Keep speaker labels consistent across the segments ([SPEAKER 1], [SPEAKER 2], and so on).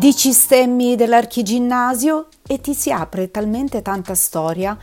[SPEAKER 1] Dici stemmi dell'archiginnasio e ti si apre talmente tanta storia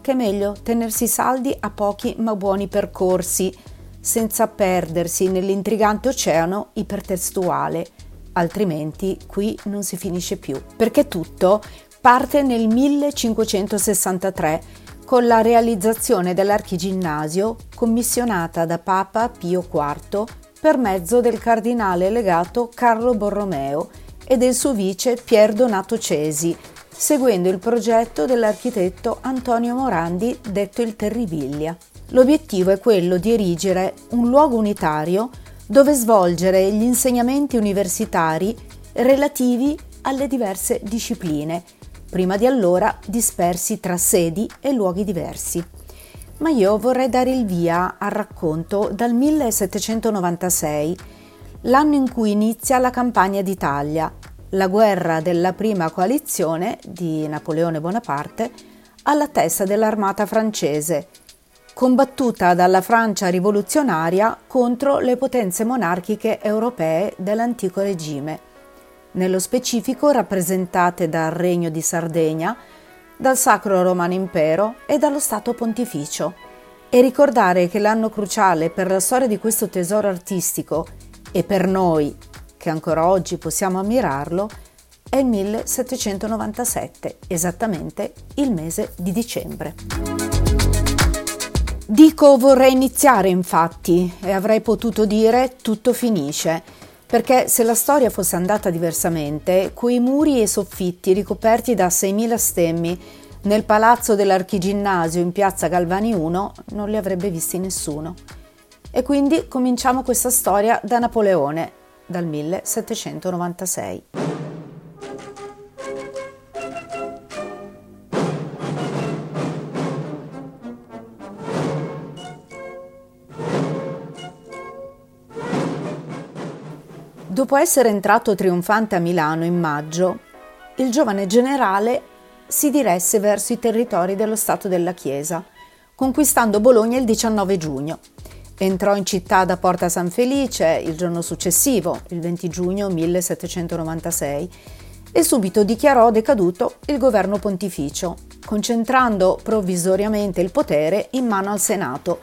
[SPEAKER 1] che è meglio tenersi saldi a pochi ma buoni percorsi, senza perdersi nell'intrigante oceano ipertestuale, altrimenti qui non si finisce più. Perché tutto parte nel 1563 con la realizzazione dell'archiginnasio commissionata da Papa Pio IV per mezzo del cardinale legato Carlo Borromeo e del suo vice Pier Donato Cesi, seguendo il progetto dell'architetto Antonio Morandi, detto il Terribiglia. L'obiettivo è quello di erigere un luogo unitario dove svolgere gli insegnamenti universitari relativi alle diverse discipline, prima di allora dispersi tra sedi e luoghi diversi. Ma io vorrei dare il via al racconto dal 1796 l'anno in cui inizia la campagna d'Italia, la guerra della prima coalizione di Napoleone Bonaparte alla testa dell'armata francese, combattuta dalla Francia rivoluzionaria contro le potenze monarchiche europee dell'antico regime, nello specifico rappresentate dal Regno di Sardegna, dal Sacro Romano Impero e dallo Stato Pontificio, e ricordare che l'anno cruciale per la storia di questo tesoro artistico e per noi, che ancora oggi possiamo ammirarlo, è il 1797, esattamente il mese di dicembre. Dico vorrei iniziare infatti e avrei potuto dire tutto finisce, perché se la storia fosse andata diversamente, quei muri e soffitti ricoperti da 6.000 stemmi nel palazzo dell'Archiginnasio in piazza Galvani 1 non li avrebbe visti nessuno. E quindi cominciamo questa storia da Napoleone, dal 1796. Dopo essere entrato trionfante a Milano in maggio, il giovane generale si diresse verso i territori dello Stato della Chiesa, conquistando Bologna il 19 giugno Entrò in città da Porta San Felice il giorno successivo, il 20 giugno 1796, e subito dichiarò decaduto il governo pontificio, concentrando provvisoriamente il potere in mano al Senato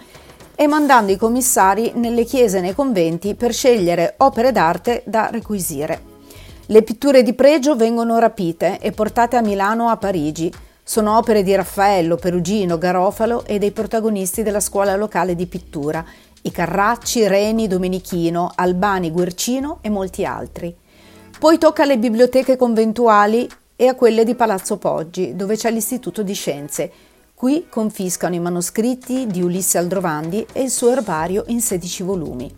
[SPEAKER 1] e mandando i commissari nelle chiese e nei conventi per scegliere opere d'arte da requisire. Le pitture di pregio vengono rapite e portate a Milano o a Parigi. Sono opere di Raffaello, Perugino, Garofalo e dei protagonisti della scuola locale di pittura i Carracci, Reni, Domenichino, Albani, Guercino e molti altri. Poi tocca alle biblioteche conventuali e a quelle di Palazzo Poggi, dove c'è l'Istituto di Scienze. Qui confiscano i manoscritti di Ulisse Aldrovandi e il suo erbario in 16 volumi.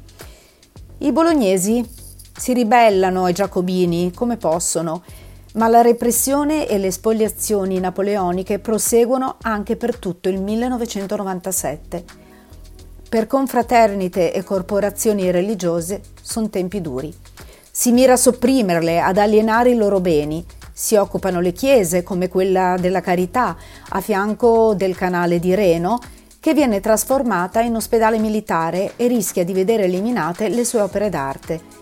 [SPEAKER 1] I bolognesi si ribellano ai giacobini come possono, ma la repressione e le spoliazioni napoleoniche proseguono anche per tutto il 1997. Per confraternite e corporazioni religiose sono tempi duri. Si mira a sopprimerle, ad alienare i loro beni. Si occupano le chiese, come quella della Carità, a fianco del canale di Reno, che viene trasformata in ospedale militare e rischia di vedere eliminate le sue opere d'arte.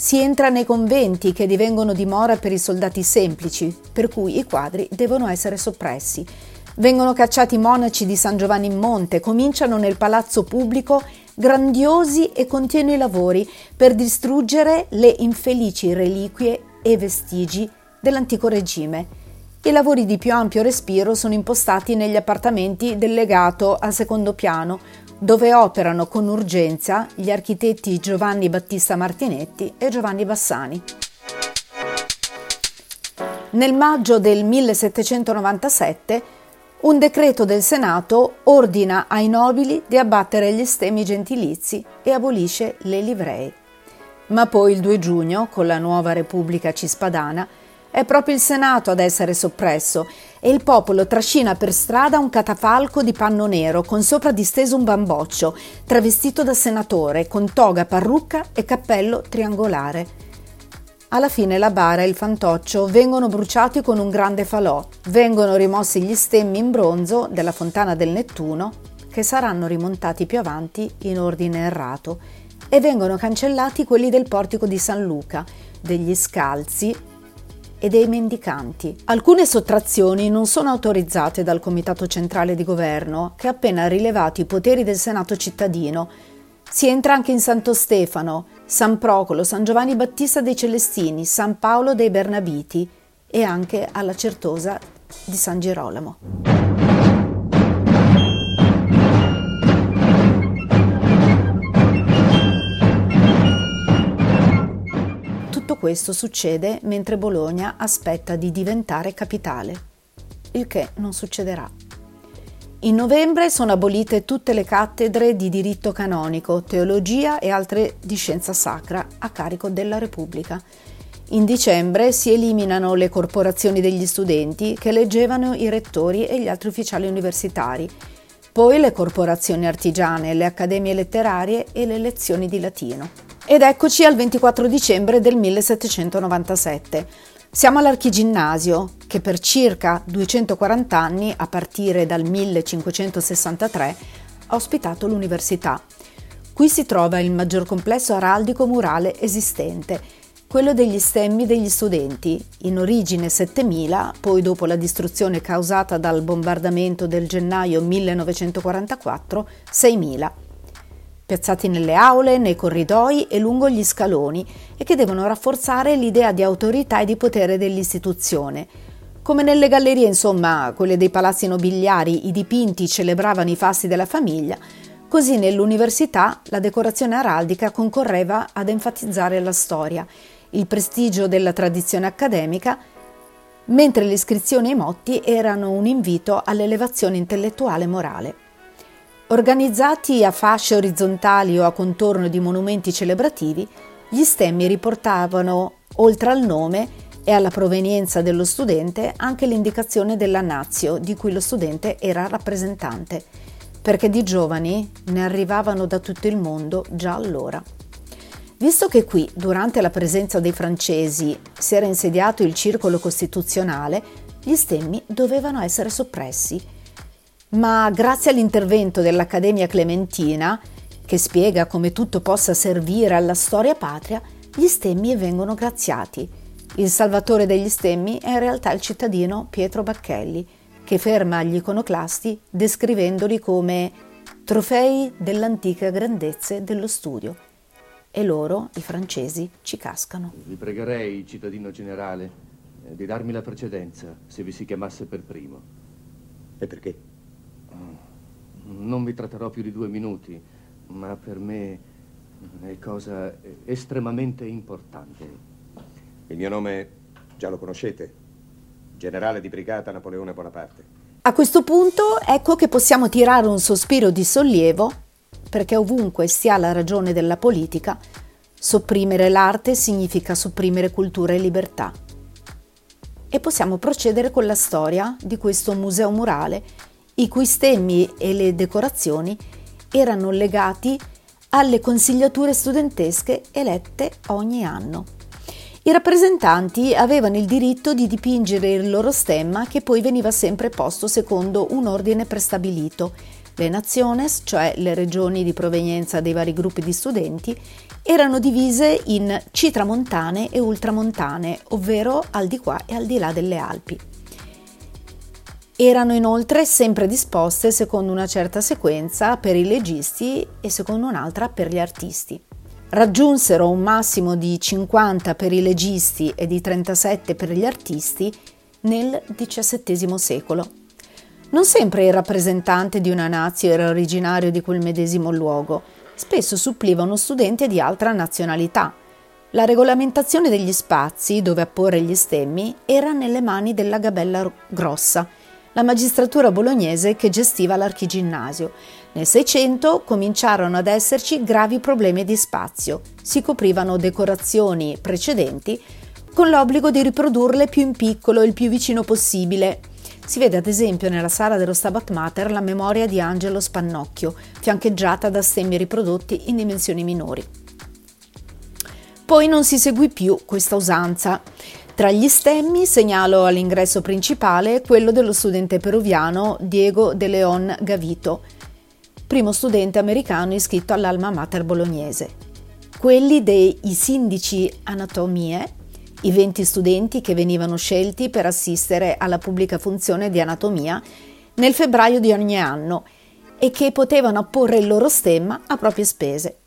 [SPEAKER 1] Si entra nei conventi che divengono dimora per i soldati semplici, per cui i quadri devono essere soppressi Vengono cacciati i monaci di San Giovanni in Monte, cominciano nel palazzo pubblico grandiosi e continui lavori per distruggere le infelici reliquie e vestigi dell'antico regime. I lavori di più ampio respiro sono impostati negli appartamenti del legato al secondo piano, dove operano con urgenza gli architetti Giovanni Battista Martinetti e Giovanni Bassani. Nel maggio del 1797 un decreto del Senato ordina ai nobili di abbattere gli stemmi gentilizi e abolisce le livree. Ma poi il 2 giugno, con la nuova Repubblica Cispadana, È proprio il Senato ad essere soppresso e il popolo trascina per strada un catafalco di panno nero con sopra disteso un bamboccio, travestito da senatore, con toga, parrucca e cappello triangolare. Alla fine la bara e il fantoccio vengono bruciati con un grande falò, vengono rimossi gli stemmi in bronzo della fontana del Nettuno, che saranno rimontati più avanti in ordine errato, e vengono cancellati quelli del portico di San Luca, degli scalzi e dei mendicanti. Alcune sottrazioni non sono autorizzate dal Comitato Centrale di Governo, che ha appena rilevato i poteri del Senato cittadino. Si entra anche in Santo Stefano, San Procolo, San Giovanni Battista dei Celestini, San Paolo dei Bernabiti e anche alla Certosa di San Girolamo. Questo succede mentre Bologna aspetta di diventare capitale, il che non succederà. In novembre sono abolite tutte le cattedre di diritto canonico, teologia e altre di scienza sacra a carico della Repubblica. In dicembre si eliminano le corporazioni degli studenti che eleggevano i rettori e gli altri ufficiali universitari, poi le corporazioni artigiane, le accademie letterarie e le lezioni di latino. Ed eccoci al 24 dicembre del 1797. Siamo all'Archiginnasio, che per circa 240 anni, a partire dal 1563, ha ospitato l'università. Qui si trova il maggior complesso araldico murale esistente, quello degli stemmi degli studenti, in origine 7000, poi dopo la distruzione causata dal bombardamento del gennaio 1944, 6000 piazzati nelle aule, nei corridoi e lungo gli scaloni e che devono rafforzare l'idea di autorità e di potere dell'istituzione. Come nelle gallerie, insomma, quelle dei palazzi nobiliari, i dipinti celebravano i fasti della famiglia, così nell'università la decorazione araldica concorreva ad enfatizzare la storia, il prestigio della tradizione accademica, mentre le iscrizioni ai motti erano un invito all'elevazione intellettuale e morale. Organizzati a fasce orizzontali o a contorno di monumenti celebrativi, gli stemmi riportavano, oltre al nome e alla provenienza dello studente, anche l'indicazione della nazio di cui lo studente era rappresentante, perché di giovani ne arrivavano da tutto il mondo già allora. Visto che qui, durante la presenza dei francesi, si era insediato il circolo costituzionale, gli stemmi dovevano essere soppressi ma grazie all'intervento dell'Accademia Clementina, che spiega come tutto possa servire alla storia patria, gli stemmi vengono graziati. Il salvatore degli stemmi è in realtà il cittadino Pietro Bacchelli, che ferma gli iconoclasti descrivendoli come trofei dell'antica grandezza dello studio. E loro, i francesi, ci cascano.
[SPEAKER 2] Vi pregherei, cittadino generale, di darmi la precedenza se vi si chiamasse per primo.
[SPEAKER 3] E perché?
[SPEAKER 2] Non vi tratterò più di due minuti, ma per me è cosa estremamente importante.
[SPEAKER 3] Il mio nome già lo conoscete. Generale di brigata Napoleone Bonaparte.
[SPEAKER 1] A questo punto ecco che possiamo tirare un sospiro di sollievo, perché ovunque stia la ragione della politica, sopprimere l'arte significa sopprimere cultura e libertà. E possiamo procedere con la storia di questo museo murale i cui stemmi e le decorazioni erano legati alle consigliature studentesche elette ogni anno. I rappresentanti avevano il diritto di dipingere il loro stemma che poi veniva sempre posto secondo un ordine prestabilito. Le naciones, cioè le regioni di provenienza dei vari gruppi di studenti, erano divise in citramontane e ultramontane, ovvero al di qua e al di là delle Alpi. Erano inoltre sempre disposte secondo una certa sequenza per i legisti e secondo un'altra per gli artisti. Raggiunsero un massimo di 50 per i legisti e di 37 per gli artisti nel XVII secolo. Non sempre il rappresentante di una nazio era originario di quel medesimo luogo, spesso suppliva uno studente di altra nazionalità. La regolamentazione degli spazi dove apporre gli stemmi era nelle mani della Gabella Grossa, la magistratura bolognese che gestiva l'archiginnasio. Nel Seicento cominciarono ad esserci gravi problemi di spazio. Si coprivano decorazioni precedenti con l'obbligo di riprodurle più in piccolo il più vicino possibile. Si vede ad esempio nella sala dello Stabat Mater la memoria di Angelo Spannocchio, fiancheggiata da stemmi riprodotti in dimensioni minori. Poi non si seguì più questa usanza. Tra gli stemmi segnalo all'ingresso principale quello dello studente peruviano Diego De Leon Gavito, primo studente americano iscritto all'Alma Mater bolognese. Quelli dei Sindici Anatomie, i 20 studenti che venivano scelti per assistere alla pubblica funzione di anatomia nel febbraio di ogni anno e che potevano apporre il loro stemma a proprie spese.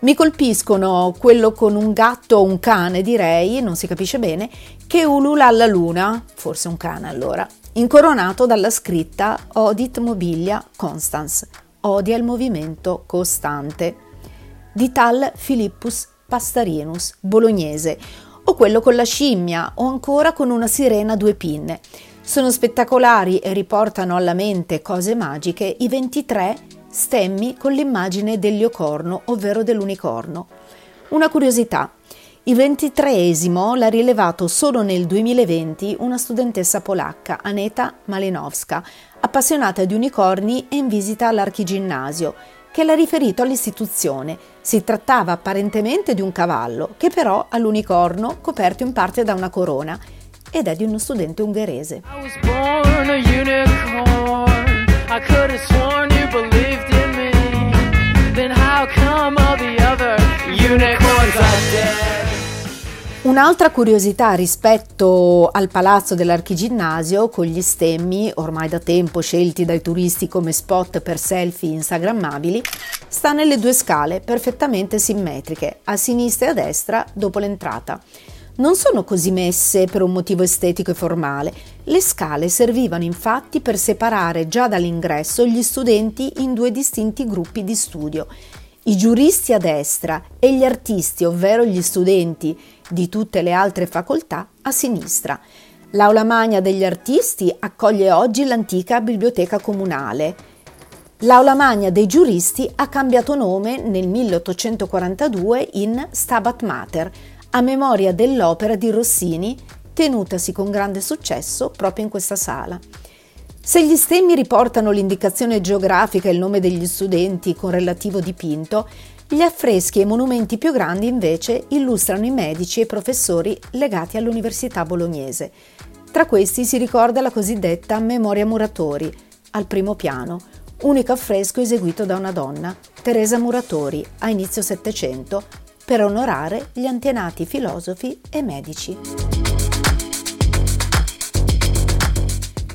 [SPEAKER 1] Mi colpiscono quello con un gatto o un cane, direi, non si capisce bene, che ulula alla luna, forse un cane allora, incoronato dalla scritta Odit Mobilia Constance, odia il movimento costante, di tal Philippus Pastarinus, bolognese, o quello con la scimmia, o ancora con una sirena a due pinne. Sono spettacolari e riportano alla mente cose magiche i 23 stemmi con l'immagine dell'iocorno, ovvero dell'unicorno. Una curiosità. Il ventitreesimo l'ha rilevato solo nel 2020 una studentessa polacca, Aneta Malinowska, appassionata di unicorni e in visita all'archiginnasio, che l'ha riferito all'istituzione. Si trattava apparentemente di un cavallo, che però ha l'unicorno coperto in parte da una corona, ed è di uno studente ungherese. I could have sworn you believed in me. Then how come the other unicorns are dead? Un'altra curiosità rispetto al palazzo dell'Archiginnasio, con gli stemmi, ormai da tempo scelti dai turisti come spot per selfie instagrammabili, sta nelle due scale perfettamente simmetriche, a sinistra e a destra dopo l'entrata non sono così messe per un motivo estetico e formale. Le scale servivano infatti per separare già dall'ingresso gli studenti in due distinti gruppi di studio. I giuristi a destra e gli artisti, ovvero gli studenti di tutte le altre facoltà, a sinistra. L'aula magna degli artisti accoglie oggi l'antica biblioteca comunale. L'aula magna dei giuristi ha cambiato nome nel 1842 in Stabat Mater, a memoria dell'opera di Rossini tenutasi con grande successo proprio in questa sala. Se gli stemmi riportano l'indicazione geografica e il nome degli studenti con relativo dipinto, gli affreschi e i monumenti più grandi invece illustrano i medici e i professori legati all'Università bolognese. Tra questi si ricorda la cosiddetta Memoria Muratori, al primo piano, unico affresco eseguito da una donna, Teresa Muratori, a inizio Settecento, per onorare gli antenati filosofi e medici.